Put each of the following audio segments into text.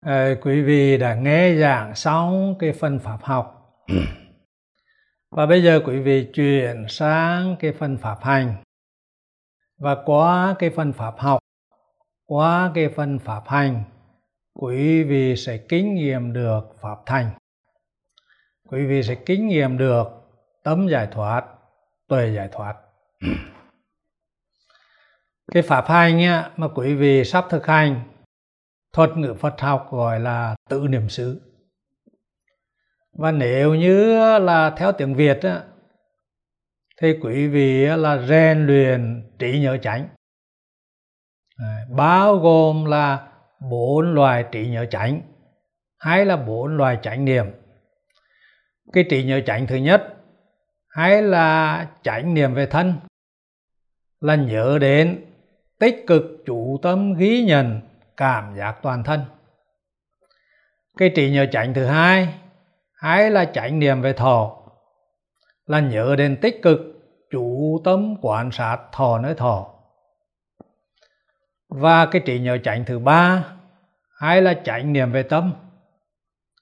À, quý vị đã nghe giảng xong cái phần pháp học. Và bây giờ quý vị chuyển sang cái phần pháp hành. Và qua cái phần pháp học qua cái phần pháp hành quý vị sẽ kinh nghiệm được pháp thành. Quý vị sẽ kinh nghiệm được tâm giải thoát tuệ giải thoát. Cái pháp hành á, mà quý vị sắp thực hành thuật ngữ Phật học gọi là tự niệm xứ. Và nếu như là theo tiếng Việt á, thì quý vị là rèn luyện trí nhớ chánh. Bao gồm là bốn loài trí nhớ chánh hay là bốn loài chánh niệm. Cái trí nhớ chánh thứ nhất hay là chánh niệm về thân là nhớ đến tích cực chủ tâm ghi nhận cảm giác toàn thân. Cái trí nhớ chánh thứ hai hay là chánh niệm về thọ. Là nhớ đến tích cực chủ tâm quan sát thọ nơi thọ. Và cái trí nhớ chánh thứ ba hay là chánh niệm về tâm.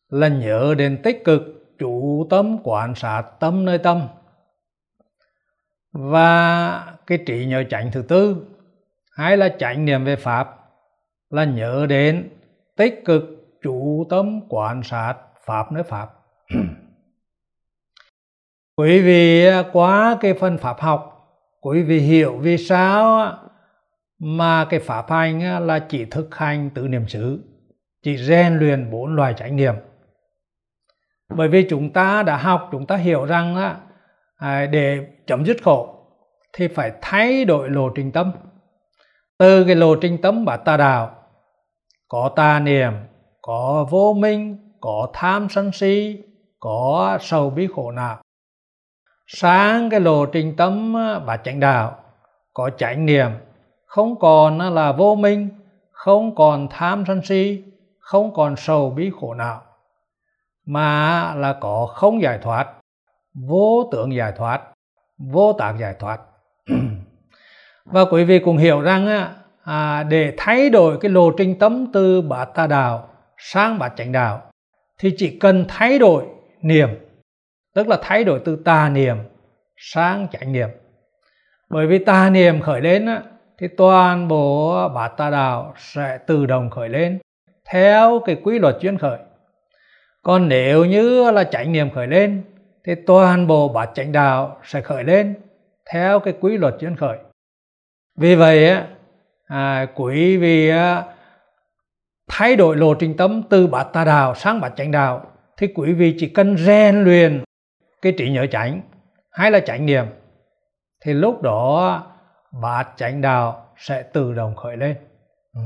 Là nhớ đến tích cực chủ tâm quan sát tâm nơi tâm. Và cái trí nhớ chánh thứ tư hay là chánh niệm về pháp là nhớ đến tích cực chủ tâm quan sát pháp nơi pháp. Quý vị qua cái phần pháp học quý vị hiểu vì sao mà cái pháp hành là chỉ thực hành tự niệm xứ chỉ rèn luyện bốn loài chánh niệm bởi vì chúng ta đã học chúng ta hiểu rằng á, à, để chấm dứt khổ thì phải thay đổi lộ trình tâm từ cái lộ trình tâm bát tà đạo, có tà niệm, có vô minh, có tham sân si, có sầu bi khổ não sáng cái lộ trình tâm à, bát chánh đạo, có chánh niệm, không còn à, là vô minh, không còn tham sân si, không còn sầu bi khổ não mà là có không giải thoát, vô tượng giải thoát, vô tác giải thoát và quý vị cũng hiểu rằng à, để thay đổi cái lộ trình tâm từ bát tà đạo sang bát chánh đạo thì chỉ cần thay đổi niệm tức là thay đổi từ tà niệm sang chánh niệm. Bởi vì tà niệm khởi lên á, thì toàn bộ bát tà đạo sẽ tự động khởi lên theo cái quy luật chuyên khởi. Còn nếu như là chánh niệm khởi lên thì toàn bộ bát chánh đạo sẽ khởi lên theo cái quy luật chuyên khởi vì vậy á à, quý vị á, thay đổi lộ trình tâm từ bát tà đạo sang bát chánh đạo thì quý vị chỉ cần rèn luyện cái trí nhớ chánh hay là chánh niệm thì lúc đó bát chánh đạo sẽ tự động khởi lên. Ừ.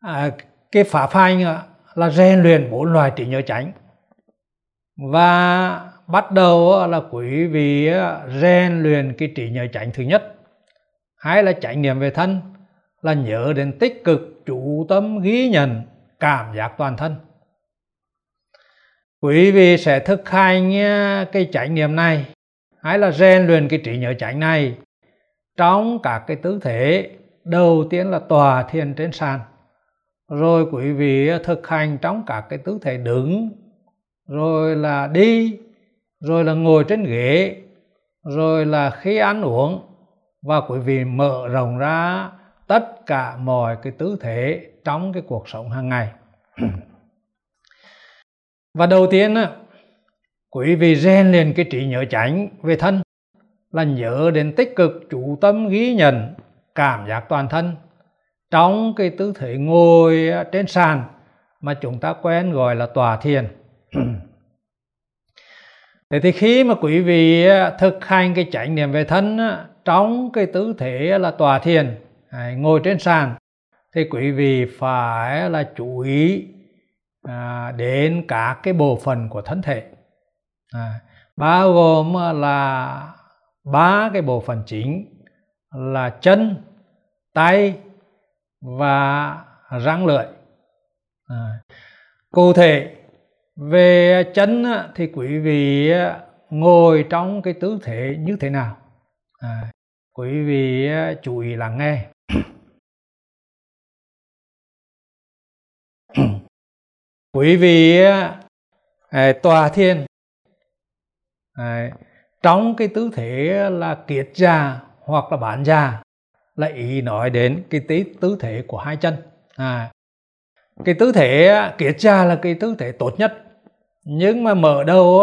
à, cái pháp hành là rèn luyện bốn loài trí nhớ chánh. Và bắt đầu là quý vị rèn luyện cái trí nhớ chánh thứ nhất hay là chánh niệm về thân, là nhớ đến tích cực, chủ tâm, ghi nhận, cảm giác toàn thân. Quý vị sẽ thực hành à, cái chánh niệm này. Hay là rèn luyện cái trí nhớ chánh này trong các cái tư thế. Đầu tiên là tòa thiền trên sàn. Rồi quý vị à, thực hành trong các cái tư thế đứng. Rồi là đi. Rồi là ngồi trên ghế. Rồi là khi ăn uống và quý vị mở rộng ra tất cả mọi cái tứ thế trong cái cuộc sống hàng ngày. Và đầu tiên quý vị rèn lên cái trí nhớ chánh về thân là nhớ đến tích cực chủ tâm ghi nhận cảm giác toàn thân trong cái tư thế ngồi trên sàn mà chúng ta quen gọi là tòa thiền. Thế thì khi mà quý vị thực hành cái chánh niệm về thân trong cái tư thế là tòa thiền ngồi trên sàn thì quý vị phải là chú ý à, đến các cái bộ phận của thân thể. À, bao gồm là ba cái bộ phận chính là chân tay và răng lưỡi. À, cụ thể về chân thì quý vị ngồi trong cái tư thế như thế nào? À, quý vị chú ý lắng nghe. Quý vị à, tòa thiên à, trong cái tư thế là kiệt già hoặc là bản già là ý nói đến cái tí tư thế của hai chân. À, cái tư thế kiệt già là cái tư thế tốt nhất. Nhưng mà mở đầu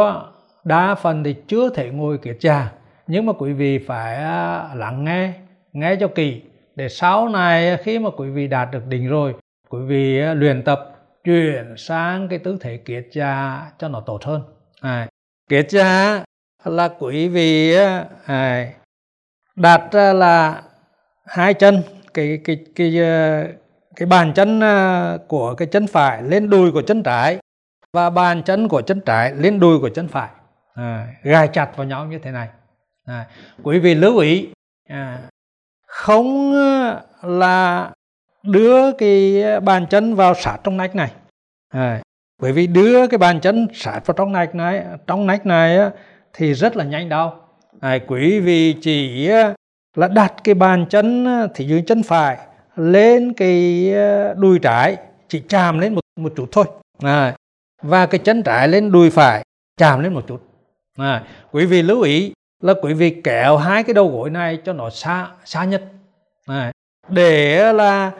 đa phần thì chưa thể ngồi kiệt già nhưng mà quý vị phải à, lắng nghe nghe cho kỳ để sau này khi mà quý vị đạt được đỉnh rồi quý vị à, luyện tập chuyển sang cái tư thế kiết già cho nó tốt hơn. À, kiết già là quý vị à, đặt à, là hai chân cái cái cái cái bàn chân của cái chân phải lên đùi của chân trái và bàn chân của chân trái lên đùi của chân phải. À, gài chặt vào nhau như thế này à, quý vị lưu ý à, không ờ, là đưa cái bàn chân vào sát trong nách này. À, bởi vì đưa cái bàn chân sát vào trong nách này trong nách này thì rất là nhanh đau. À, quý vị chỉ ờ, là đặt cái bàn chân ờ, thì dưới chân phải lên cái đùi trái chỉ chạm lên một một chút thôi. À, và cái chân trái lên đùi phải chạm lên một chút. À, quý vị lưu ý là quý vị kéo hai cái đầu gối này cho nó xa xa nhất này. để là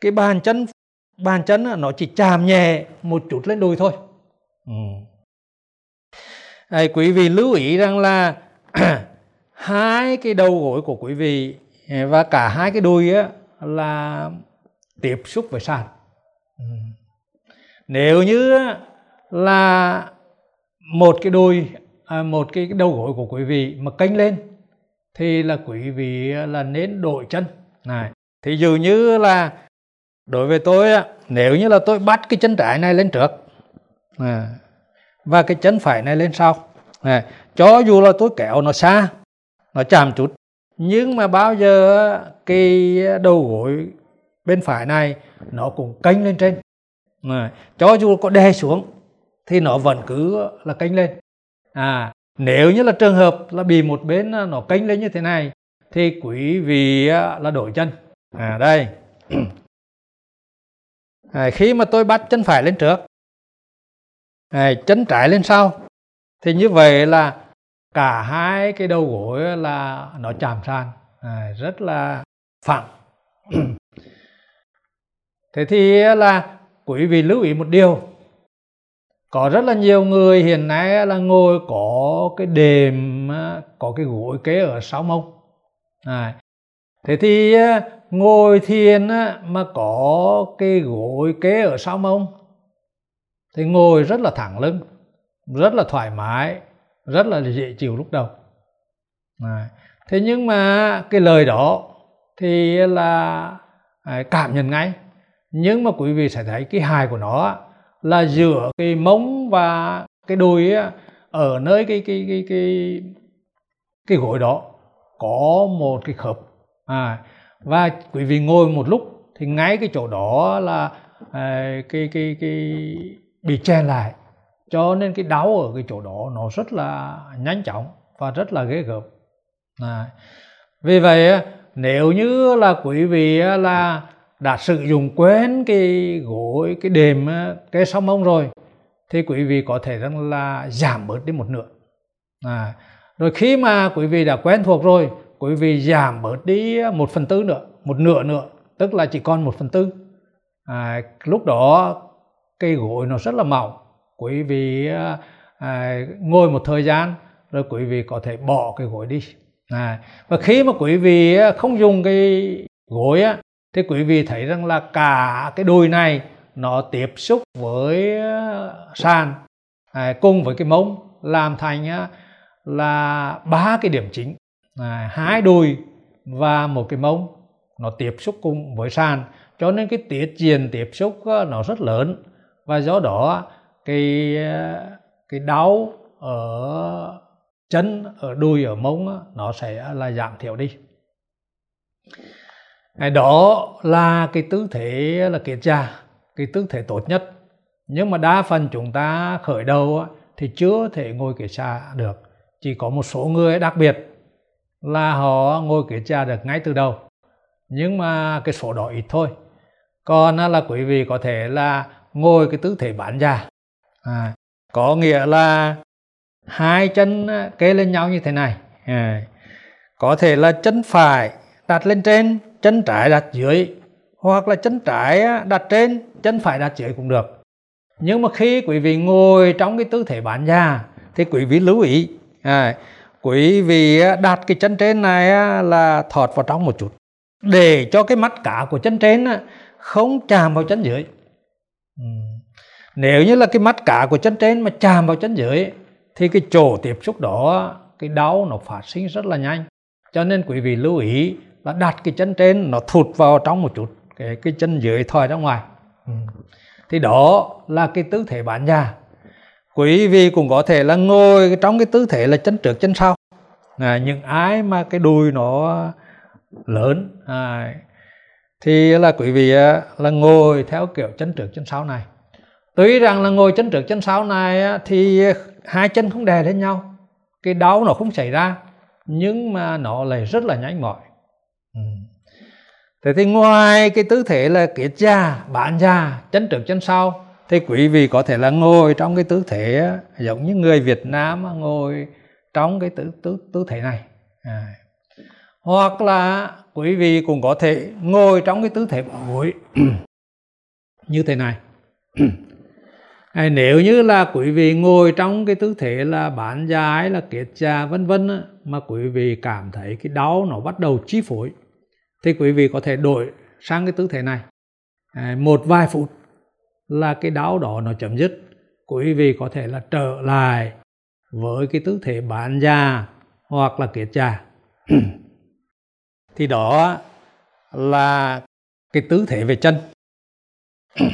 cái bàn chân bàn chân nó chỉ chạm nhẹ một chút lên đùi thôi ừ. à, quý vị lưu ý rằng là hai cái đầu gối của quý vị ừ, và cả hai cái đùi á, là tiếp xúc với sàn ừ. nếu như là một cái đùi à, một cái đầu gối của quý vị mà kênh lên thì là quý vị là nên đổi chân. Này thì dù như là đối với tôi nếu như là tôi bắt cái chân trái này lên trước à, và cái chân phải này lên sau à, cho dù là tôi kéo nó xa nó chạm chút nhưng mà bao giờ cái đầu gối bên phải này nó cũng kênh lên trên à, cho dù có đè xuống thì nó vẫn cứ là kênh lên à nếu như là trường hợp là bị một bên à, nó kênh lên như thế này thì quý vị à, là đổi chân. À đây. À, khi mà tôi bắt chân phải lên trước à, chân trái lên sau thì như vậy là cả hai cái đầu gối là nó chạm sàn à, rất là phẳng. Thế thì à, là quý vị lưu ý một điều có rất là nhiều người hiện nay là ngồi có cái đệm có cái gối kế ở sau mông. À, thế thì ngồi thiền mà có cái gối kế ở sau mông thì ngồi rất là thẳng lưng rất là thoải mái rất là dễ chịu lúc đầu. À, thế nhưng mà cái lời đó thì là à, cảm nhận ngay. Nhưng mà quý vị sẽ thấy cái hài của nó là giữa cái mông và cái đùi ở nơi cái cái cái cái cái gối đó có một cái khớp à, và quý vị ngồi một lúc thì ngay cái chỗ đó là à, cái cái cái bị che lại cho nên cái đau ở cái chỗ đó nó rất là nhanh chóng và rất là ghê gớm à. vì vậy nếu như là quý vị là đã sử dụng quên cái gối cái đệm cái song mông rồi thì quý vị có thể rằng là giảm bớt đi một nửa. À, rồi khi mà quý vị đã quen thuộc rồi quý vị giảm bớt đi một phần tư nữa một nửa nữa tức là chỉ còn một phần tư. À, lúc đó cây gối nó rất là mỏng quý vị à, à, ngồi một thời gian rồi quý vị có thể bỏ cái gối đi. À, và khi mà quý vị à, không dùng cái gối á thì quý vị thấy rằng là cả cái đùi này nó tiếp xúc với ờ, sàn à, cùng với cái mông làm thành à, là ba cái điểm chính. À, hai đùi và một cái mông nó tiếp xúc cùng với sàn. Cho nên cái tiết diện tiếp xúc ờ, nó rất lớn. Và do đó cái ờ, cái đau ở chân ở đùi ở mông nó sẽ là giảm thiểu đi đó là cái tư thế là kiệt già cái tư thế tốt nhất. Nhưng mà đa phần chúng ta khởi đầu thì chưa thể ngồi kiệt già được. Chỉ có một số người đặc biệt là họ ngồi kiệt già được ngay từ đầu. Nhưng mà cái số đó ít thôi. Còn là quý vị có thể là ngồi cái tư thế bán già à, có nghĩa là hai chân kê lên nhau như thế này. À, có thể là chân phải đặt lên trên chân trái đặt dưới hoặc là chân trái đặt trên chân phải đặt dưới cũng được nhưng mà khi quý vị ngồi trong cái tư thế bán già thì quý vị lưu ý à, quý vị đặt cái chân trên này là thọt vào trong một chút để cho cái mắt cá của chân trên không chạm vào chân dưới ừ. nếu như là cái mắt cá của chân trên mà chạm vào chân dưới thì cái chỗ tiếp xúc đó cái đau nó phát sinh rất là nhanh cho nên quý vị lưu ý là đặt cái chân trên nó thụt vào trong một chút cái cái chân dưới thoi ra ngoài. Ừ. thì đó là cái tư thế bán nhà. Quý vị cũng có thể là ngồi trong cái tư thế là chân trước chân sau. À, những ai mà cái đùi nó lớn à, thì là quý vị là ngồi theo kiểu chân trước chân sau này. Tuy rằng là ngồi chân trước chân sau này thì hai chân không đè lên nhau. Cái đau nó không xảy ra nhưng mà nó lại rất là nhanh mỏi thế thì ngoài cái tư thế là kiết già bản già chân trước chân sau thì quý vị có thể là ngồi trong cái tư thế giống như người Việt Nam ngồi trong cái tư tư tư thế này. À. hoặc là quý vị cũng có thể ngồi trong cái tư thế bỏ gối như thế này. À, nếu như là quý vị ngồi trong cái tư thế là bán dài là kiết già vân vân mà quý vị cảm thấy cái đau nó bắt đầu chi phối thì quý vị có thể đổi sang cái tư thế này. À, một vài phút là cái đau đó nó chấm dứt. Quý vị có thể là trở lại với cái tư thế bán già hoặc là kiệt già. Thì đó là cái tư thế về chân.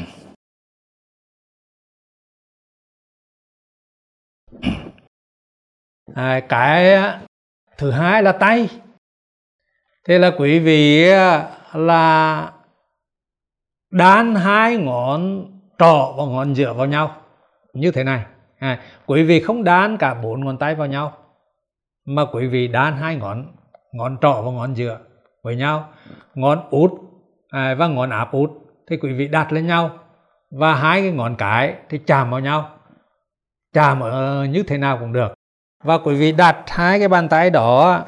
À, cái thứ hai là tay thế là quý vị là đan hai ngón trỏ và ngón giữa vào nhau. Như thế này. À, quý vị không đan cả bốn ngón tay vào nhau mà quý vị đan hai ngón ngón trỏ và ngón giữa với nhau. Ngón út à, và ngón áp út. Thì quý vị đặt lên nhau và hai cái ngón cái thì chạm vào nhau. Chạm ở như thế nào cũng được. Và quý vị đặt hai cái bàn tay đó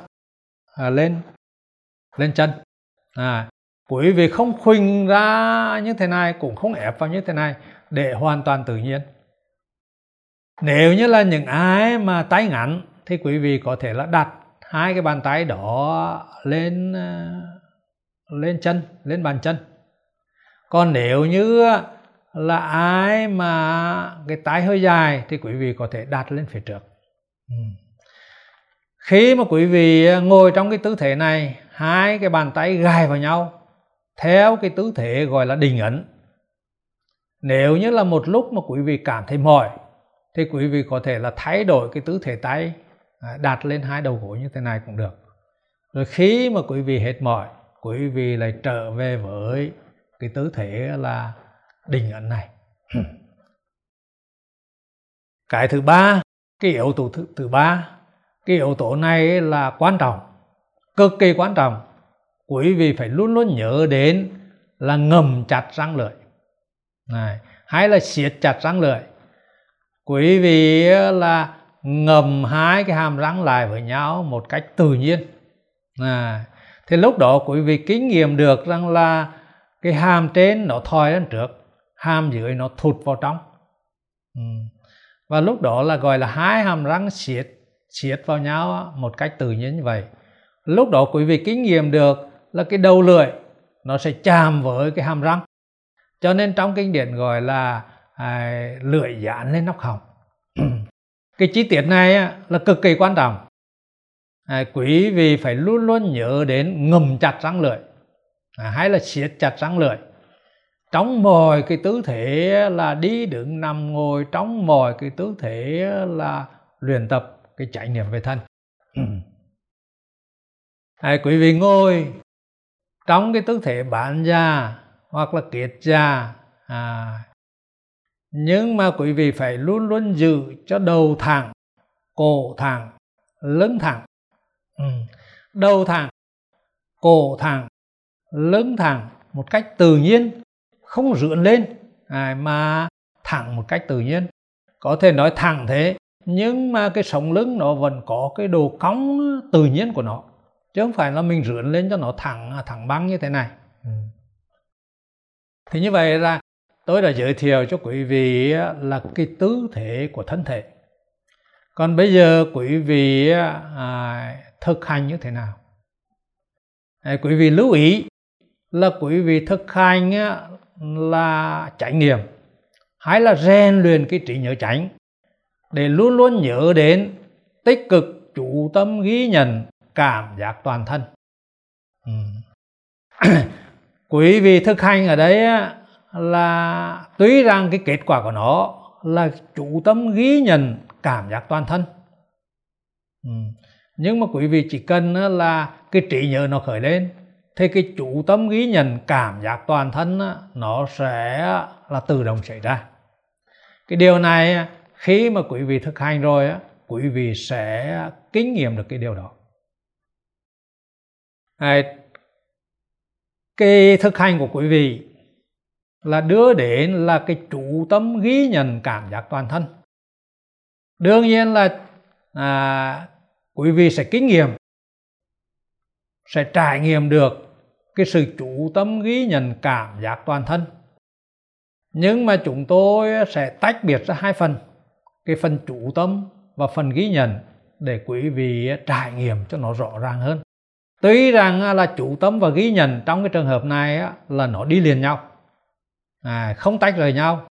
à, lên lên chân. À, quý vị không khuỳnh ra như thế này cũng không ép vào như thế này để hoàn toàn tự nhiên. Nếu như là những ai mà tay ngắn thì quý vị có thể là đặt hai cái bàn tay đó lên ờ, lên chân lên bàn chân. Còn nếu như là ai mà cái tay hơi dài thì quý vị có thể đặt lên phía trước. Ừ. Khi mà quý vị ngồi trong cái tư thế này hai cái bàn tay gài vào nhau. Theo cái tư thế gọi là đình ấn. Nếu như là một lúc mà quý vị cảm thấy mỏi thì quý vị có thể là thay đổi cái tư thế tay à, đặt lên hai đầu gối như thế này cũng được. Rồi khi mà quý vị hết mỏi quý vị lại trở về với cái tư thế là đình ấn này. Cái thứ ba cái yếu tố thứ, thứ ba cái yếu tố này là quan trọng cực kỳ quan trọng. Quý vị phải luôn luôn nhớ đến là ngầm chặt răng lưỡi này hay là siết chặt răng lưỡi quý vị là ngầm hai cái hàm răng lại với nhau một cách tự nhiên. À, thì lúc đó quý vị kinh nghiệm được rằng là cái hàm trên nó thoi lên trước hàm dưới nó thụt vào trong. Ừ. và lúc đó là gọi là hai hàm răng siết siết vào nhau một cách tự nhiên như vậy lúc đó quý vị kinh nghiệm được là cái đầu lưỡi nó sẽ chạm với cái hàm răng. Cho nên trong kinh điển gọi là à, lưỡi dán lên nóc họng. Cái chi tiết này là cực kỳ quan trọng. À, quý vị phải luôn luôn nhớ đến ngầm chặt răng lưỡi à, hay là siết chặt răng lưỡi. Trong mọi cái tư thế là đi đứng nằm ngồi trong mọi cái tư thế là luyện tập cái trải nghiệm về thân. à, quý vị ngồi trong cái tư thế bán già hoặc là kiệt già à, nhưng mà quý vị phải luôn luôn giữ cho đầu thẳng cổ thẳng lưng thẳng. Ừ. đầu thẳng cổ thẳng lưng thẳng một cách tự nhiên không rượn lên. À, mà thẳng một cách tự nhiên. Có thể nói thẳng thế nhưng mà cái sống lưng nó vẫn có cái độ cong tự nhiên của nó chứ không phải là mình rượn lên cho nó thẳng thẳng băng như thế này. Ừ. thì như vậy là tôi đã giới thiệu cho quý vị là cái tư thế của thân thể. Còn bây giờ quý vị à, thực hành như thế nào? À, quý vị lưu ý là quý vị thực hành là trải nghiệm hay là rèn luyện cái trí nhớ tránh để luôn luôn nhớ đến tích cực chủ tâm ghi nhận cảm giác toàn thân ừ. quý vị thực hành ở đấy là tuy rằng cái kết quả của nó là chủ tâm ghi nhận cảm giác toàn thân ừ. nhưng mà quý vị chỉ cần là cái trí nhớ nó khởi lên, thì cái chủ tâm ghi nhận cảm giác toàn thân nó sẽ là tự động xảy ra cái điều này khi mà quý vị thực hành rồi quý vị sẽ kinh nghiệm được cái điều đó cái thực hành của quý vị là đưa đến là cái chủ tâm ghi nhận cảm giác toàn thân. Đương nhiên là à, quý vị sẽ kinh nghiệm sẽ trải nghiệm được cái sự chủ tâm ghi nhận cảm giác toàn thân. Nhưng mà chúng tôi sẽ tách biệt ra hai phần cái phần chủ tâm và phần ghi nhận để quý vị trải nghiệm cho nó rõ ràng hơn tuy rằng à, là chủ tâm và ghi nhận trong cái trường hợp này là nó đi liền nhau. À, không tách rời nhau.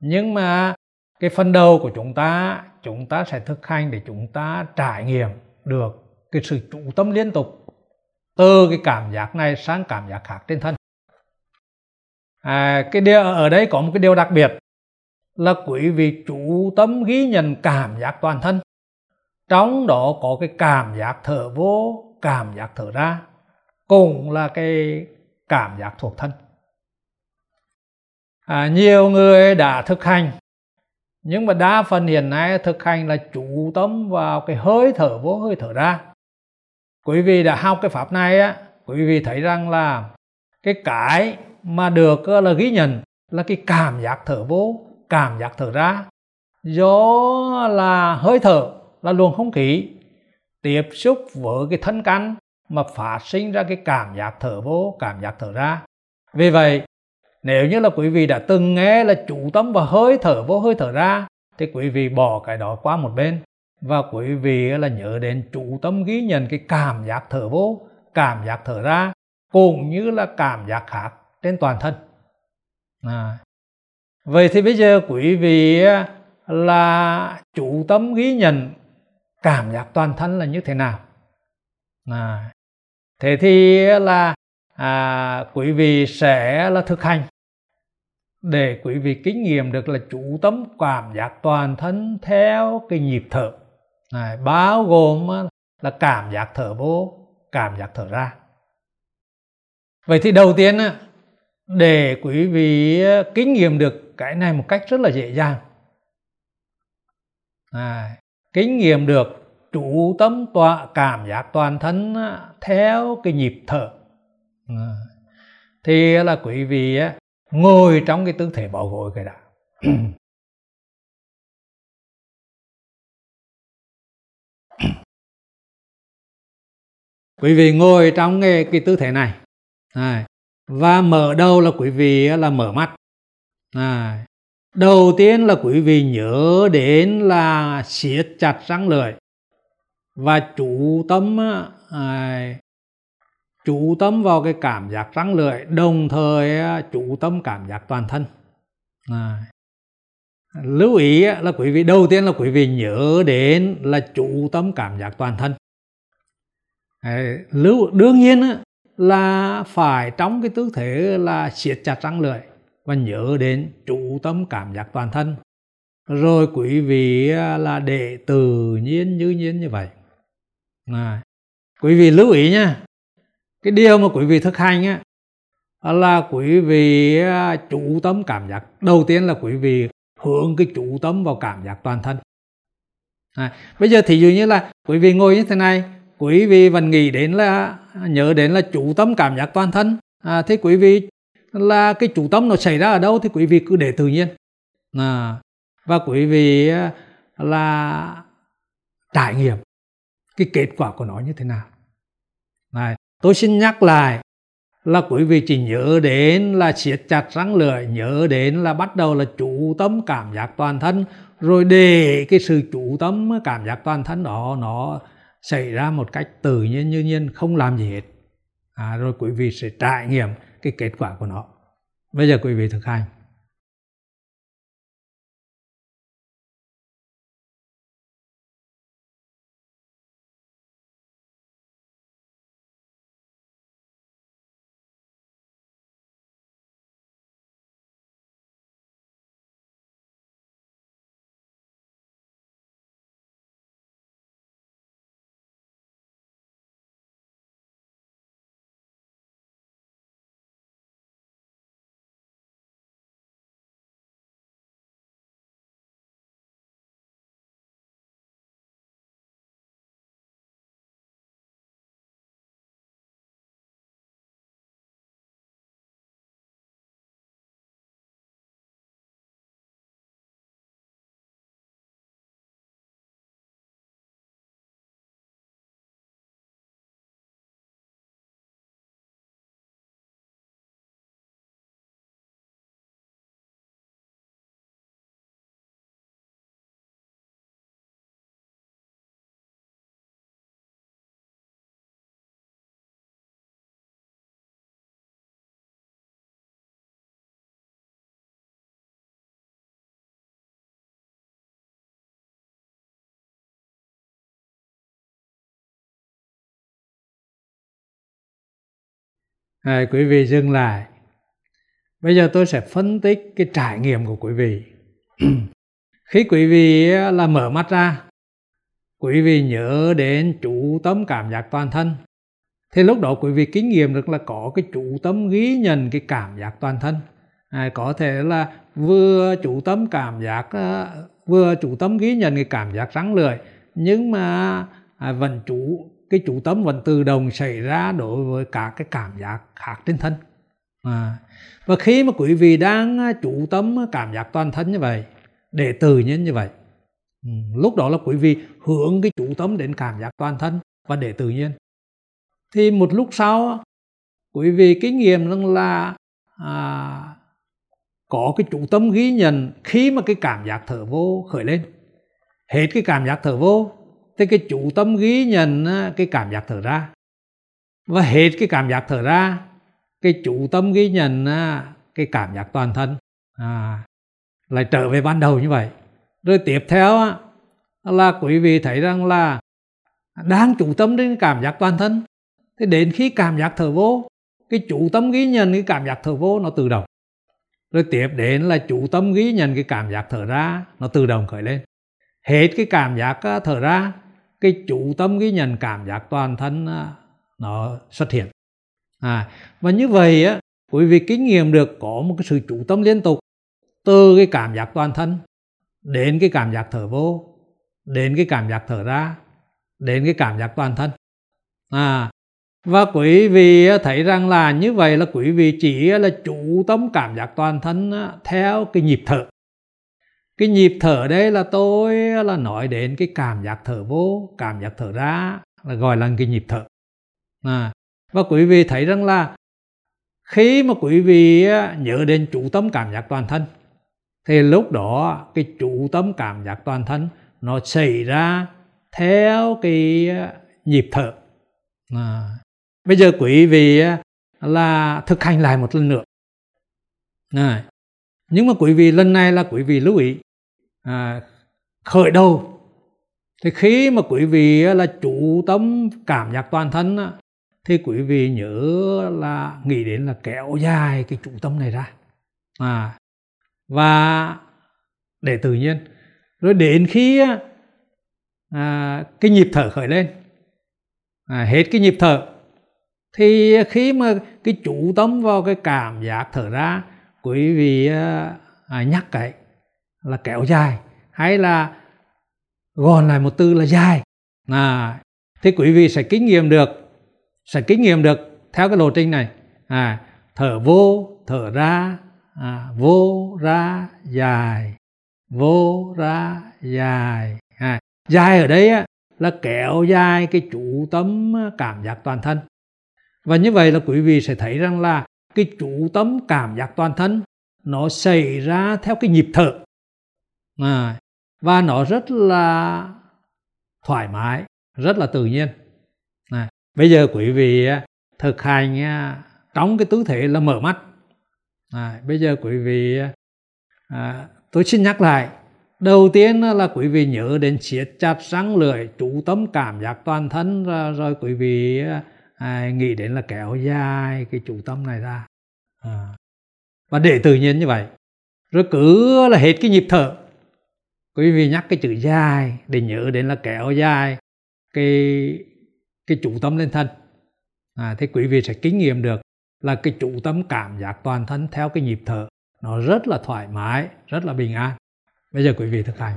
Nhưng mà cái phần đầu của chúng ta chúng ta sẽ thực hành để chúng ta trải nghiệm được cái sự chủ tâm liên tục từ cái cảm giác này sang cảm giác khác trên thân. À, cái điều ở đây có một cái điều đặc biệt là quý vị chủ tâm ghi nhận cảm giác toàn thân. Trong đó có cái cảm giác thở vô cảm giác thở ra cũng là cái cảm giác thuộc thân. À, nhiều người đã thực hành nhưng mà đa phần hiện nay thực hành là chủ tâm vào cái hơi thở vô hơi thở ra. Quý vị đã học cái pháp này á quý vị thấy rằng là cái cái mà được là ghi nhận là cái cảm giác thở vô cảm giác thở ra. Do là hơi thở là luồng không khí tiếp xúc với cái thân căn mà phát sinh ra cái cảm giác thở vô, cảm giác thở ra. Vì vậy, nếu như là quý vị đã từng nghe là chủ tâm và hơi thở vô, hơi thở ra, thì quý vị bỏ cái đó qua một bên. Và quý vị là nhớ đến chủ tâm ghi nhận cái cảm giác thở vô, cảm giác thở ra, cũng như là cảm giác khác trên toàn thân. À. vậy thì bây giờ quý vị là chủ tâm ghi nhận cảm giác toàn thân là như thế nào? À. thế thì là à, quý vị sẽ là thực hành. Để quý vị kinh nghiệm được là chủ tâm cảm giác toàn thân theo cái nhịp thở. Này, bao gồm là cảm giác thở vô cảm giác thở ra. Vậy thì đầu tiên để quý vị kinh nghiệm được cái này một cách rất là dễ dàng. À, kinh nghiệm được chủ tâm tọa cảm giác toàn thân theo cái nhịp thở. Ờ. Thì là quý vị ngồi trong cái tư thế bảo gối cái đã. Quý vị ngồi trong cái, cái tư thế này. À, và mở đầu là quý vị là mở mắt. À, đầu tiên là quý vị nhớ đến là siết chặt răng lưỡi và chú tâm à, chú tâm vào cái cảm giác răng lưỡi đồng thời à, chú tâm cảm giác toàn thân. À. lưu ý à, là quý vị đầu tiên là quý vị nhớ đến là chú tâm cảm giác toàn thân. À, lưu đương nhiên à, là phải trong cái tư thế là siết chặt răng lưỡi và nhớ đến trụ tâm cảm giác toàn thân. Rồi quý vị à, là để tự nhiên như nhiên như vậy. À. quý vị lưu ý nha cái điều mà quý vị thực hành á là quý vị à, chủ tâm cảm giác. Đầu tiên là quý vị hướng cái chủ tâm vào cảm giác toàn thân. À, bây giờ thì dụ như là quý vị ngồi như thế này quý vị vẫn nghĩ đến là nhớ đến là chủ tâm cảm giác toàn thân. À, thế quý vị là cái chủ tâm nó xảy ra ở đâu thì quý vị cứ để tự nhiên. À, và quý vị là trải nghiệm cái kết quả của nó như thế nào. Này tôi xin nhắc lại là quý vị chỉ nhớ đến là siết chặt răng lưỡi nhớ đến là bắt đầu là chủ tâm cảm giác toàn thân rồi để cái sự chủ tâm cảm giác toàn thân đó nó xảy ra một cách tự nhiên như nhiên không làm gì hết. À, rồi quý vị sẽ trải nghiệm cái kết quả của nó. Bây giờ quý vị thực hành. À, quý vị dừng lại. Bây giờ tôi sẽ phân tích cái trải nghiệm của quý vị. Khi quý vị là mở mắt ra quý vị nhớ đến chủ tâm cảm giác toàn thân. Thì lúc đó quý vị kinh nghiệm được là có cái chủ tâm ghi nhận cái cảm giác toàn thân. À, có thể là vừa chủ tâm cảm giác vừa chủ tâm ghi nhận cái cảm giác răng lưỡi nhưng mà à, vẫn chủ cái chủ tâm vẫn tự động xảy ra đối với cả cái cảm giác khác trên thân à. và khi mà quý vị đang à, chủ tâm à, cảm giác toàn thân như vậy để tự nhiên như vậy ừ, lúc đó là quý vị hướng cái chủ tâm đến cảm giác toàn thân và để tự nhiên thì một lúc sau quý vị kinh nghiệm rằng là à, có cái chủ tâm ghi nhận khi mà cái cảm giác thở vô khởi lên hết cái cảm giác thở vô thì cái chủ tâm ghi nhận cái cảm giác thở ra. Và hết cái cảm giác thở ra cái chủ tâm ghi nhận cái cảm giác toàn thân. À, lại trở về ban đầu như vậy. Rồi tiếp theo là quý vị thấy rằng là đang chủ tâm đến cảm giác toàn thân. Thế đến khi cảm giác thở vô cái chủ tâm ghi nhận cái cảm giác thở vô nó tự động. Rồi tiếp đến là chủ tâm ghi nhận cái cảm giác thở ra nó tự động khởi lên. Hết cái cảm giác thở ra cái chủ tâm cái nhận cảm giác toàn thân nó xuất hiện. À, và như vậy á quý vị kinh nghiệm được có một cái sự chủ tâm liên tục từ cái cảm giác toàn thân đến cái cảm giác thở vô đến cái cảm giác thở ra đến cái cảm giác toàn thân. À và quý vị thấy rằng là như vậy là quý vị chỉ là chủ tâm cảm giác toàn thân theo cái nhịp thở cái nhịp thở đây là tôi là nói đến cái cảm giác thở vô cảm giác thở ra là gọi là cái nhịp thở. À, và quý vị thấy rằng là khi mà quý vị à, nhớ đến chủ tâm cảm giác toàn thân thì lúc đó cái chủ tâm cảm giác toàn thân nó xảy ra theo cái à, nhịp thở. À, bây giờ quý vị à, là thực hành lại một lần nữa. À, nhưng mà quý vị lần này là quý vị lưu ý. À, khởi đầu. Thì khi mà quý vị à, là chủ tâm cảm giác toàn thân thì quý vị nhớ là nghĩ đến là kéo dài cái chủ tâm này ra. À và để tự nhiên. Rồi đến khi à, cái nhịp thở khởi lên à, hết cái nhịp thở thì khi mà cái chủ tâm vào cái cảm giác thở ra quý vị à, nhắc cái là kéo dài hay là gòn lại một từ là dài. À, thì quý vị sẽ kinh nghiệm được sẽ kinh nghiệm được theo cái lộ trình này. À, thở vô thở ra à, vô ra dài vô ra dài. À, dài ở đây á, là kéo dài cái chủ tâm cảm giác toàn thân. Và như vậy là quý vị sẽ thấy rằng là cái chủ tâm cảm giác toàn thân nó xảy ra theo cái nhịp thở. À, và nó rất là thoải mái rất là tự nhiên. À, bây giờ quý vị à, thực hành à, trong cái tư thế là mở mắt. À, bây giờ quý vị à, à tôi xin nhắc lại đầu tiên là quý vị nhớ đến siết chặt răng lưỡi chủ tâm cảm giác toàn thân rồi, rồi quý vị ai nghĩ đến là kéo dài cái chủ tâm này ra. À. và để tự nhiên như vậy rồi cứ là hết cái nhịp thở. Quý vị nhắc cái chữ dài để nhớ đến là kéo dài cái cái chủ tâm lên thân. À, thế quý vị sẽ kinh nghiệm được là cái chủ tâm cảm giác toàn thân theo cái nhịp thở nó rất là thoải mái rất là bình an. Bây giờ quý vị thực hành.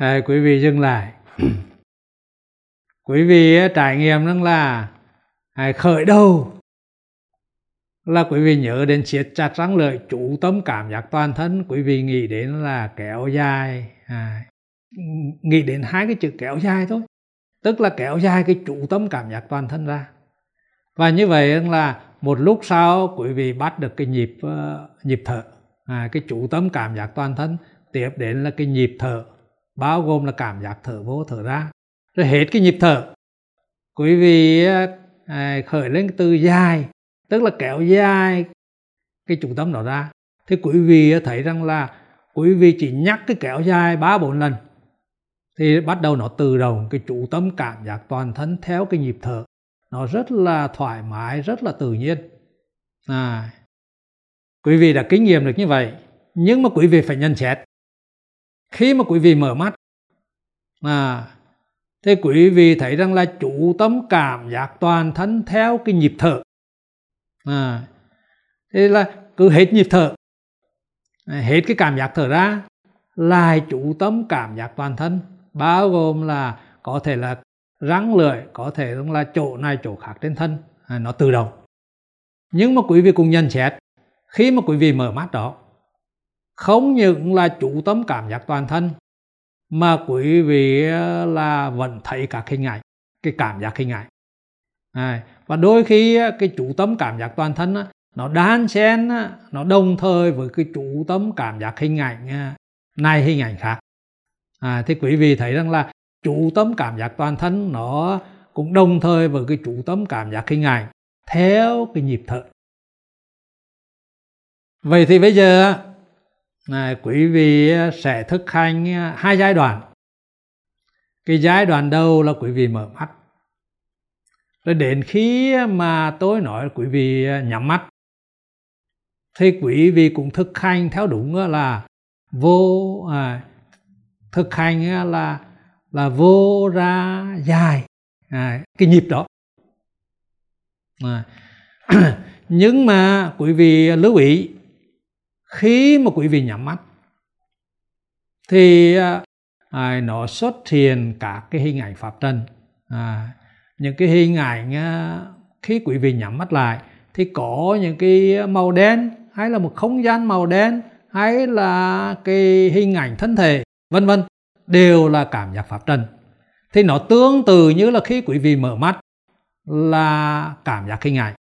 À, quý vị dừng lại. Quý vị trải nghiệm rằng là à, khởi đầu. Là quý vị nhớ đến siết chặt răng lợi chủ tâm cảm giác toàn thân. Quý vị nghĩ đến là kéo dài à, nghĩ đến hai cái chữ kéo dài thôi. Tức là kéo dài cái chủ tâm cảm giác toàn thân ra. Và như vậy là một lúc sau quý vị bắt được cái nhịp uh, nhịp thở. À, cái chủ tâm cảm giác toàn thân tiếp đến là cái nhịp thở bao gồm là cảm giác thở vô thở ra. Rồi hết cái nhịp thở. Quý vị à, khởi lên từ dài tức là kéo dài cái trung tâm đó ra. Thì quý vị thấy rằng là quý vị chỉ nhắc cái kéo dài ba bốn lần thì bắt đầu nó từ đầu cái chủ tâm cảm giác toàn thân theo cái nhịp thở. Nó rất là thoải mái rất là tự nhiên. À. Quý vị đã kinh nghiệm được như vậy nhưng mà quý vị phải nhận xét khi mà quý vị mở mắt à thì quý vị thấy rằng là chủ tâm cảm giác toàn thân theo cái nhịp thở. À thế là cứ hết nhịp thở hết cái cảm giác thở ra lại chủ tâm cảm giác toàn thân bao gồm là có thể là răng lưỡi có thể là chỗ này chỗ khác trên thân à, nó tự động. Nhưng mà quý vị cùng nhận xét khi mà quý vị mở mắt đó không những là chủ tâm cảm giác toàn thân mà quý vị ờ, là vẫn thấy các hình ảnh cái cảm giác hình ảnh à, và đôi khi ờ, cái chủ tâm cảm giác toàn thân nó đan xen nó đồng thời với cái chủ tâm cảm giác hình ảnh ờ, này hình ảnh khác. À, thì quý vị thấy rằng là chủ tâm cảm giác toàn thân nó cũng đồng thời với cái chủ tâm cảm giác hình ảnh theo cái nhịp thở. Vậy thì bây giờ à, quý vị sẽ thực hành hai giai đoạn. Cái giai đoạn đầu là quý vị mở mắt. Rồi đến khi mà tôi nói quý vị nhắm mắt thì quý vị cũng thực hành theo đúng là vô à, thực hành là là vô ra dài à, cái nhịp đó. À. nhưng mà quý vị lưu ý khi mà quý vị nhắm mắt thì à, à nó xuất hiện các cái hình ảnh pháp trần. À, những cái hình ảnh à, khi quý vị nhắm mắt lại thì có những cái màu đen hay là một không gian màu đen hay là cái hình ảnh thân thể vân vân đều là cảm giác pháp trần. Thì nó tương tự như là khi quý vị mở mắt là cảm giác hình ảnh.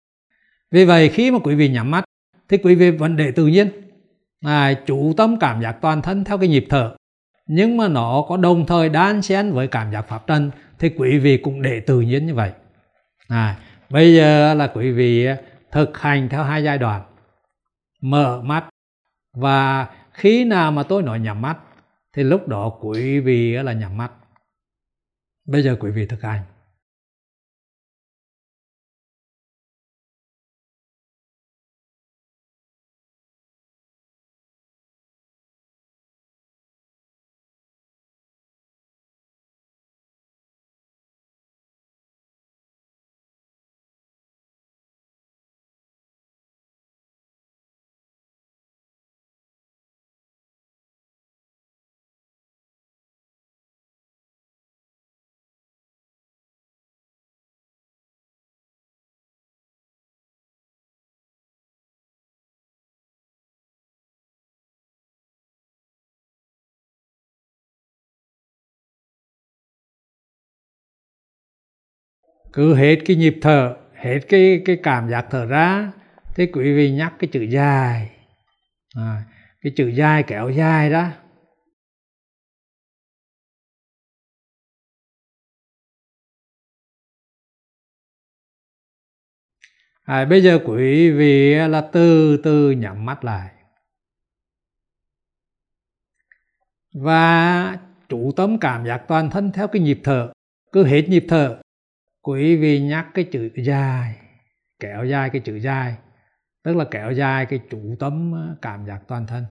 Vì vậy khi mà quý vị nhắm mắt thì quý vị vẫn để tự nhiên à, chủ tâm cảm giác toàn thân theo cái nhịp thở. Nhưng mà nó có đồng thời đan xen với cảm giác pháp trần thì quý vị cũng để tự nhiên như vậy. À, bây giờ là quý vị thực hành theo hai giai đoạn. Mở mắt. Và khi nào mà tôi nói nhắm mắt thì lúc đó quý vị là nhắm mắt. Bây giờ quý vị thực hành. Cứ hết cái nhịp thở hết cái cái cảm giác thở ra thế quý vị nhắc cái chữ dài. À, cái chữ dài kéo dài đó. À, bây giờ quý vị là từ từ nhắm mắt lại. Và chủ tâm cảm giác toàn thân theo cái nhịp thở. Cứ hết nhịp thở quý vị nhắc cái chữ dài kéo dài cái chữ dài, tức là kéo dài cái chủ tâm cảm giác toàn thân.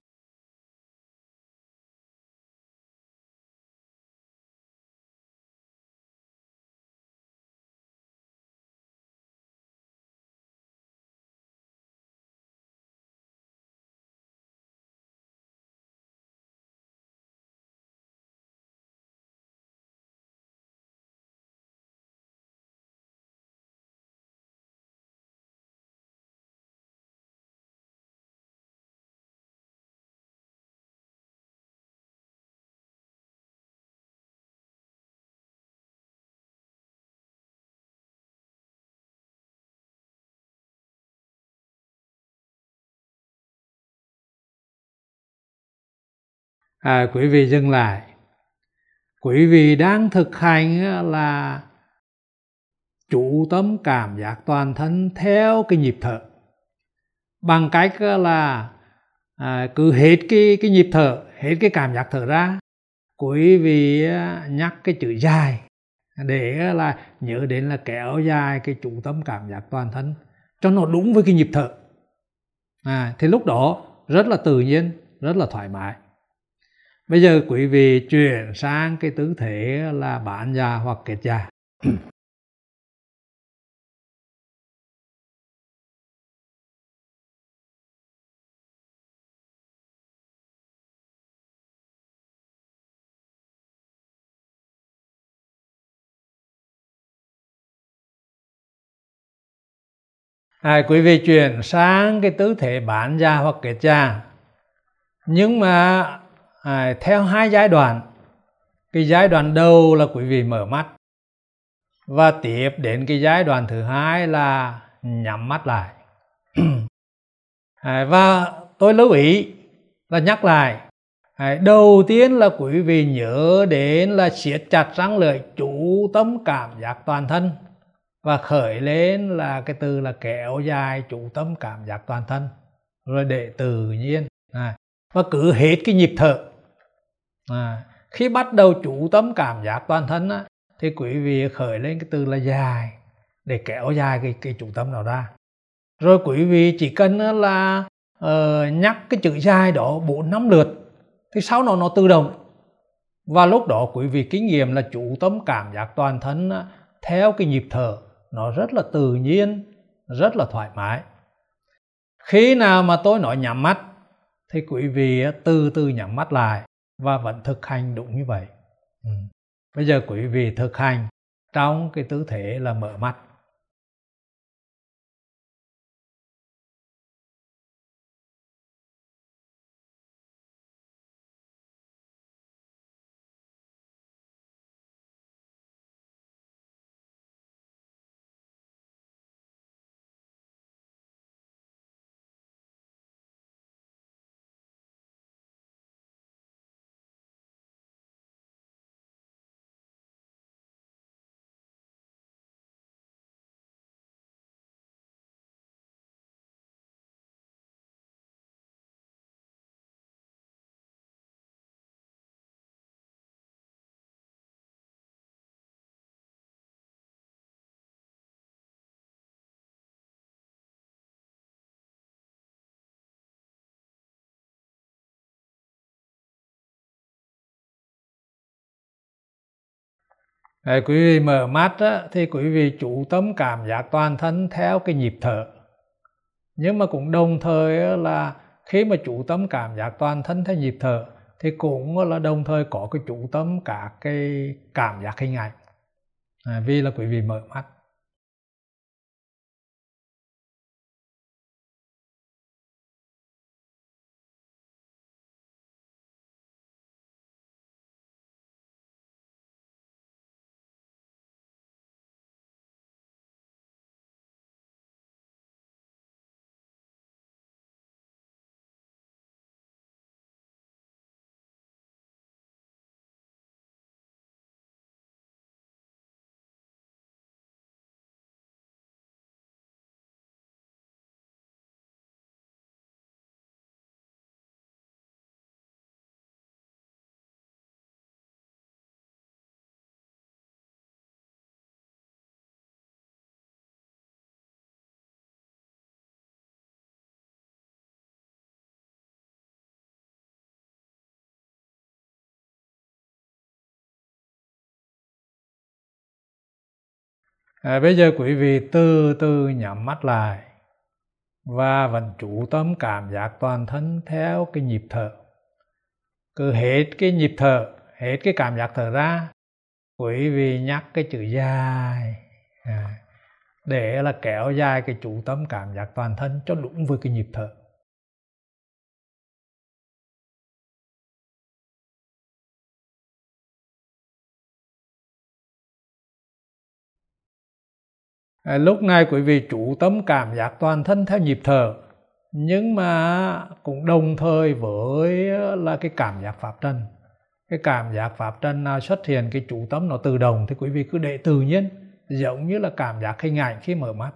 À, quý vị dừng lại. Quý vị đang thực hành là chủ tâm cảm giác toàn thân theo cái nhịp thở. Bằng cách là à, cứ hết cái cái nhịp thở hết cái cảm giác thở ra quý vị nhắc cái chữ dài để là nhớ đến là kéo dài cái chủ tâm cảm giác toàn thân cho nó đúng với cái nhịp thở. À, thì lúc đó rất là tự nhiên rất là thoải mái bây giờ quý vị chuyển sang cái tư thế là bán già hoặc kết già À, quý vị chuyển sang cái tư thế bán già hoặc kết già nhưng mà à, theo hai giai đoạn. Cái giai đoạn đầu là quý vị mở mắt. Và tiếp đến cái giai đoạn thứ hai là nhắm mắt lại. À, và tôi lưu ý là nhắc lại. À, đầu tiên là quý vị nhớ đến là siết chặt răng lưỡi chủ tâm cảm giác toàn thân. Và khởi lên là cái từ là kéo dài chủ tâm cảm giác toàn thân. Rồi để tự nhiên. À, và cứ hết cái nhịp thở à, khi bắt đầu chủ tâm cảm giác toàn thân á, thì quý vị khởi lên cái từ là dài để kéo dài cái, cái chủ tâm nào ra. Rồi quý vị chỉ cần là uh, nhắc cái chữ dài đó bốn năm lượt thì sau đó nó tự động. Và lúc đó quý vị kinh nghiệm là chủ tâm cảm giác toàn thân á, theo cái nhịp thở nó rất là tự nhiên rất là thoải mái. Khi nào mà tôi nói nhắm mắt thì quý vị từ từ nhắm mắt lại và vẫn thực hành đúng như vậy ừ. bây giờ quý vị thực hành trong cái tư thế là mở mắt à, quý vị mở mắt á, thì quý vị chủ tâm cảm giác toàn thân theo cái nhịp thở. Nhưng mà cũng đồng thời là khi mà chủ tâm cảm giác toàn thân theo nhịp thở thì cũng là đồng thời có cái chủ tâm cả cái cảm giác hình ảnh. À, vì là quý vị mở mắt. À, bây giờ quý vị từ từ nhắm mắt lại và vẫn chú tâm cảm giác toàn thân theo cái nhịp thở. Cứ hết cái nhịp thở hết cái cảm giác thở ra quý vị nhắc cái chữ dài à, để là kéo dài cái chú tâm cảm giác toàn thân cho đúng với cái nhịp thở. À, lúc này quý vị chủ tâm cảm giác toàn thân theo nhịp thở nhưng mà cũng đồng thời với ờ, là cái cảm giác pháp trần. Cái cảm giác pháp trần nào xuất hiện cái chủ tâm nó tự động thì quý vị cứ để tự nhiên giống như là cảm giác hình ảnh khi mở mắt.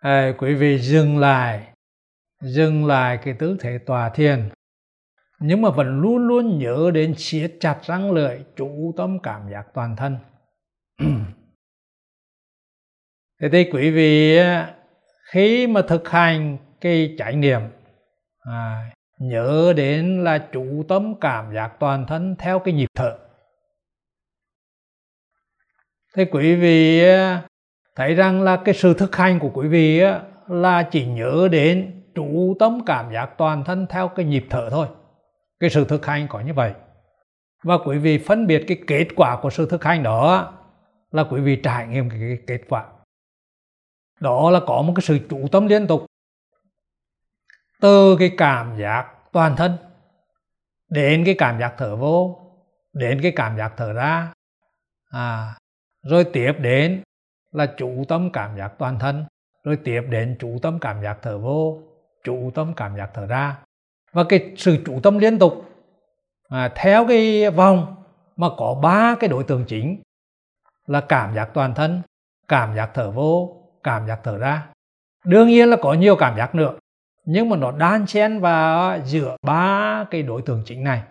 À, quý vị dừng lại. Dừng lại cái tư thế tòa thiền. Nhưng mà vẫn luôn luôn nhớ đến siết chặt răng lưỡi chủ tâm cảm giác toàn thân. Thế thì quý vị khi mà thực hành cái trải nghiệm à, nhớ đến là chủ tâm cảm giác toàn thân theo cái nhịp thở. Thế quý vị thấy rằng là cái sự thực hành của quý vị á là chỉ nhớ đến chú tâm cảm giác toàn thân theo cái nhịp thở thôi. Cái sự thực hành có như vậy. Và quý vị phân biệt cái kết quả của sự thực hành đó là quý vị trải nghiệm cái, cái kết quả. Đó là có một cái sự chủ tâm liên tục. Từ cái cảm giác toàn thân đến cái cảm giác thở vô đến cái cảm giác thở ra à, rồi tiếp đến là chủ tâm cảm giác toàn thân rồi tiếp đến chủ tâm cảm giác thở vô chủ tâm cảm giác thở ra. Và cái sự chủ tâm liên tục à, theo cái vòng mà có ba cái đối tượng chính là cảm giác toàn thân cảm giác thở vô cảm giác thở ra. Đương nhiên là có nhiều cảm giác nữa nhưng mà nó đan xen vào giữa ba cái đối tượng chính này.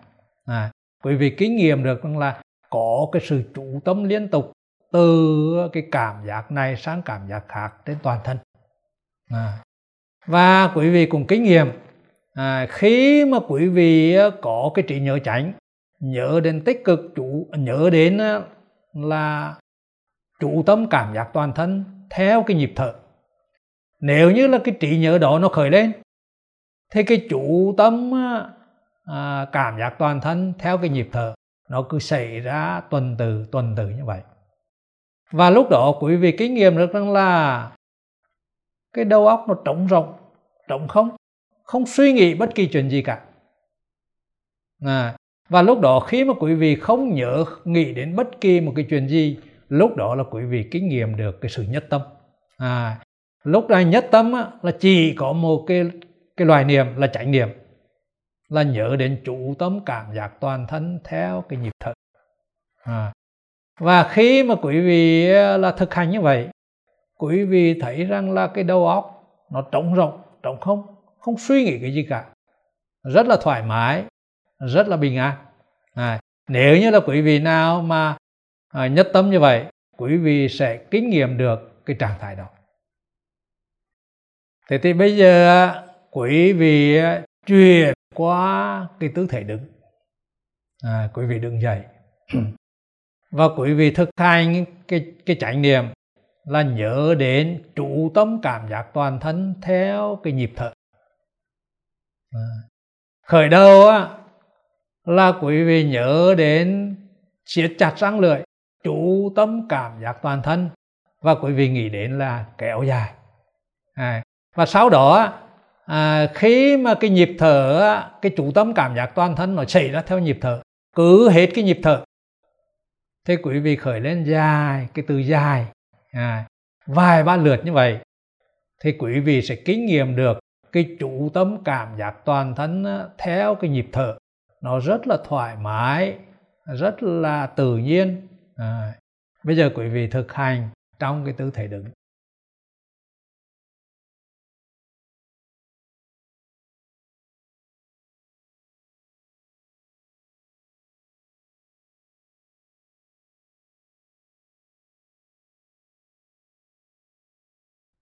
À, bởi vì kinh nghiệm được là có cái sự chủ tâm liên tục từ cái cảm giác này sang cảm giác khác trên toàn thân. À. và quý vị cùng kinh nghiệm à, khi mà quý vị à, có cái trí nhớ tránh nhớ đến tích cực chủ nhớ đến à, là chủ tâm cảm giác toàn thân theo cái nhịp thở. Nếu như là cái trí nhớ đó nó khởi lên thì cái chủ tâm à, à, cảm giác toàn thân theo cái nhịp thở nó cứ xảy ra tuần từ tuần từ như vậy và lúc đó quý vị kinh nghiệm được rằng là cái đầu óc nó trống rộng trống không không suy nghĩ bất kỳ chuyện gì cả à, và lúc đó khi mà quý vị không nhớ nghĩ đến bất kỳ một cái chuyện gì lúc đó là quý vị kinh nghiệm được cái sự nhất tâm à, lúc này nhất tâm á, là chỉ có một cái cái loài niệm là chánh niệm là nhớ đến chủ tâm cảm giác toàn thân theo cái nhịp thở à và khi mà quý vị ờ, là thực hành như vậy quý vị thấy rằng là cái đầu óc nó trống rộng trống không không suy nghĩ cái gì cả. Rất là thoải mái rất là bình an. À, nếu như là quý vị nào mà à, nhất tâm như vậy quý vị sẽ kinh nghiệm được cái trạng thái đó. Thế thì bây giờ ờ, quý vị ờ, chuyển qua cái tư thế đứng. À, quý vị đứng dậy và quý vị thực hành cái cái chánh niệm là nhớ đến chủ tâm cảm giác toàn thân theo cái nhịp thở. À. khởi đầu á là quý vị nhớ đến siết chặt răng lưỡi chủ tâm cảm giác toàn thân. Và quý vị nghĩ đến là kéo dài. À, và sau đó à, khi mà cái nhịp thở cái chủ tâm cảm giác toàn thân nó xảy ra theo nhịp thở cứ hết cái nhịp thở thế quý vị khởi lên dài cái từ dài à, vài ba lượt như vậy thì quý vị sẽ kinh nghiệm được cái chủ tâm cảm giác toàn thân theo cái nhịp thở. Nó rất là thoải mái rất là tự nhiên à, bây giờ quý vị thực hành trong cái tư thế đứng.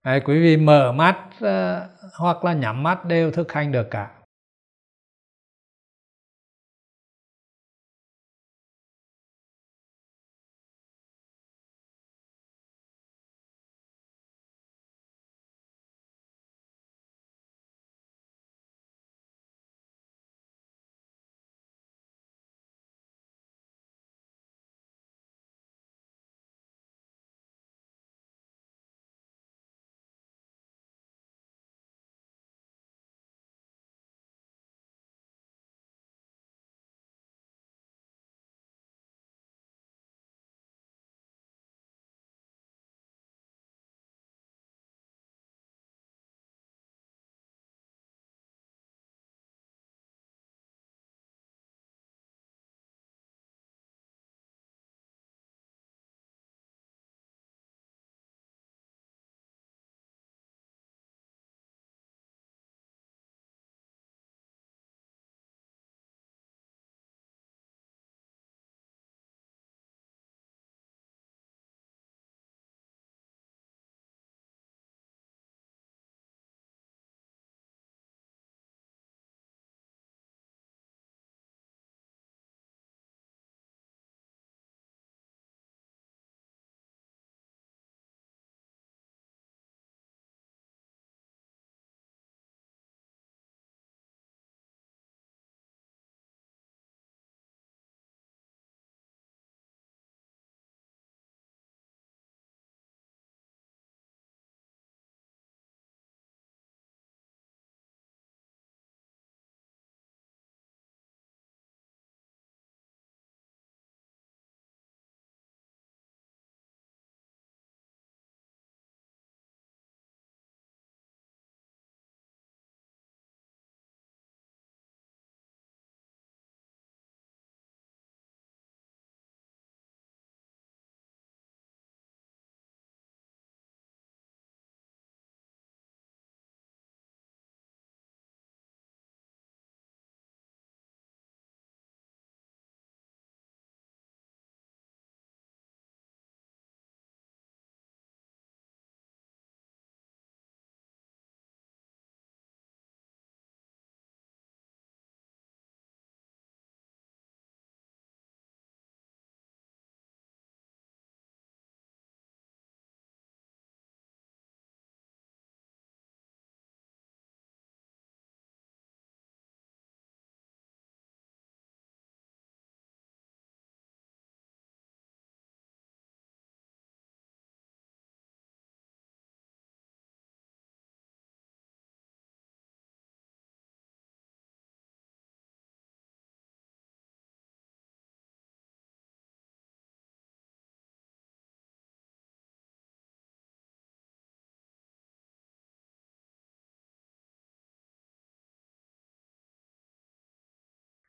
Đấy, quý vị mở mắt uh, hoặc là nhắm mắt đều thực hành được cả.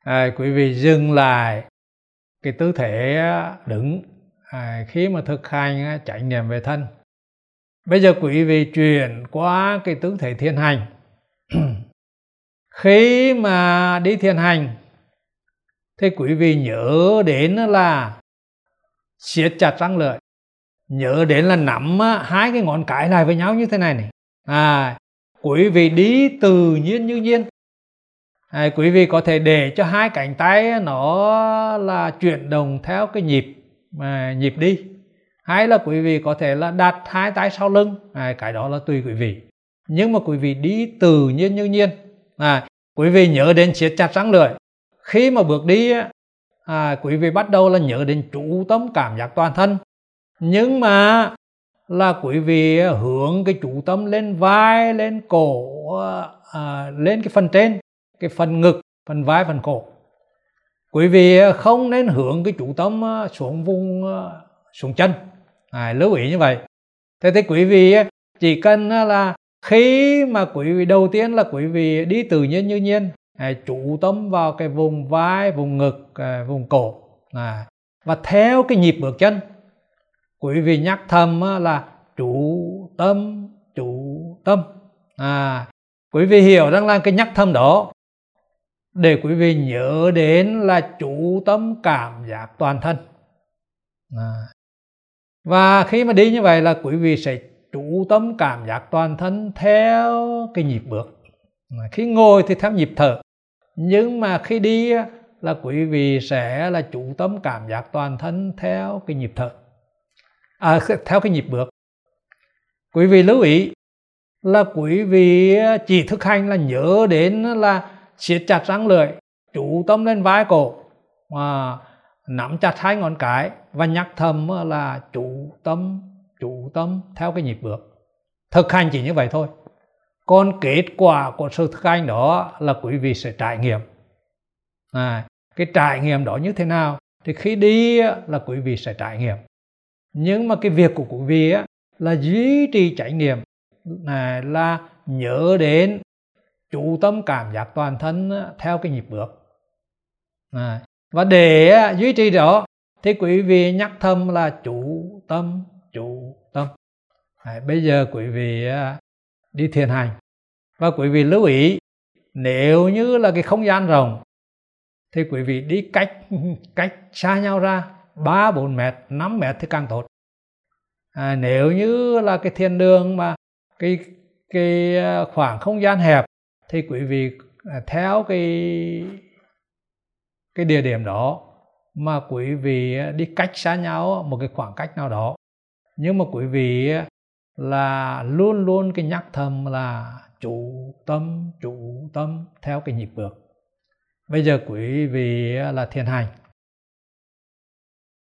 À, quý vị dừng lại cái tư thế đứng à, khi mà thực hành chánh niệm về thân. Bây giờ quý vị chuyển qua cái tư thế thiền hành. Khi mà đi thiền hành thì quý vị nhớ đến là siết chặt răng lợi nhớ đến là nắm hai cái ngón cái lại với nhau như thế này này. À quý vị đi tự nhiên như nhiên à, quý vị có thể để cho hai cánh tay nó là chuyển động theo cái nhịp mà nhịp đi. Hay là quý vị có thể là đặt hai tay sau lưng. À, cái đó là tùy quý vị. Nhưng mà quý vị đi tự nhiên như nhiên. À, quý vị nhớ đến siết chặt răng lưỡi. Khi mà bước đi à, quý vị bắt đầu là nhớ đến chủ tâm cảm giác toàn thân. Nhưng mà là quý vị hướng cái chủ tâm lên vai lên cổ à, à lên cái phần trên cái phần ngực phần vai phần cổ. Quý vị ờ, không nên hướng cái chủ tâm ờ, xuống vùng ờ, xuống chân. À, lưu ý như vậy. Thế thì quý vị chỉ cần là khi mà quý vị đầu tiên là quý vị đi tự nhiên như nhiên à, chủ tâm vào cái vùng vai vùng ngực à, vùng cổ. À, và theo cái nhịp bước chân quý vị nhắc thầm là chủ tâm chủ tâm. À quý vị hiểu rằng là cái nhắc thầm đó để quý vị nhớ đến là chủ tâm cảm giác toàn thân à. và khi mà đi như vậy là quý vị sẽ chủ tâm cảm giác toàn thân theo cái nhịp bước à. khi ngồi thì theo nhịp thở nhưng mà khi đi là quý vị sẽ là chủ tâm cảm giác toàn thân theo cái nhịp thở à, theo cái nhịp bước quý vị lưu ý là quý vị chỉ thực hành là nhớ đến là siết chặt răng lưỡi chủ tâm lên vai cổ mà nắm chặt hai ngón cái và nhắc thầm là chủ tâm chủ tâm theo cái nhịp bước. Thực hành chỉ như vậy thôi. Còn kết quả của sự thực hành đó là quý vị sẽ trải nghiệm. À, cái trải nghiệm đó như thế nào thì khi đi là quý vị sẽ trải nghiệm. Nhưng mà cái việc của quý vị là duy trì trải nghiệm này là nhớ đến chủ tâm cảm giác toàn thân theo cái nhịp bước. À, và để duy trì đó thì quý vị nhắc thầm là chủ tâm chủ tâm. À, bây giờ quý vị đi thiền hành. Và quý vị lưu ý nếu như là cái không gian rộng thì quý vị đi cách cách xa nhau ra 3 4 mét 5 mét thì càng tốt. À, nếu như là cái thiên đường mà cái cái à, khoảng không gian hẹp thì quý vị à, theo cái cái địa điểm đó mà quý vị à, đi cách xa nhau, một cái khoảng cách nào đó. Nhưng mà quý vị à, là luôn luôn cái nhắc thầm là chủ tâm chủ tâm theo cái nhịp bước. Bây giờ quý vị là thiền hành.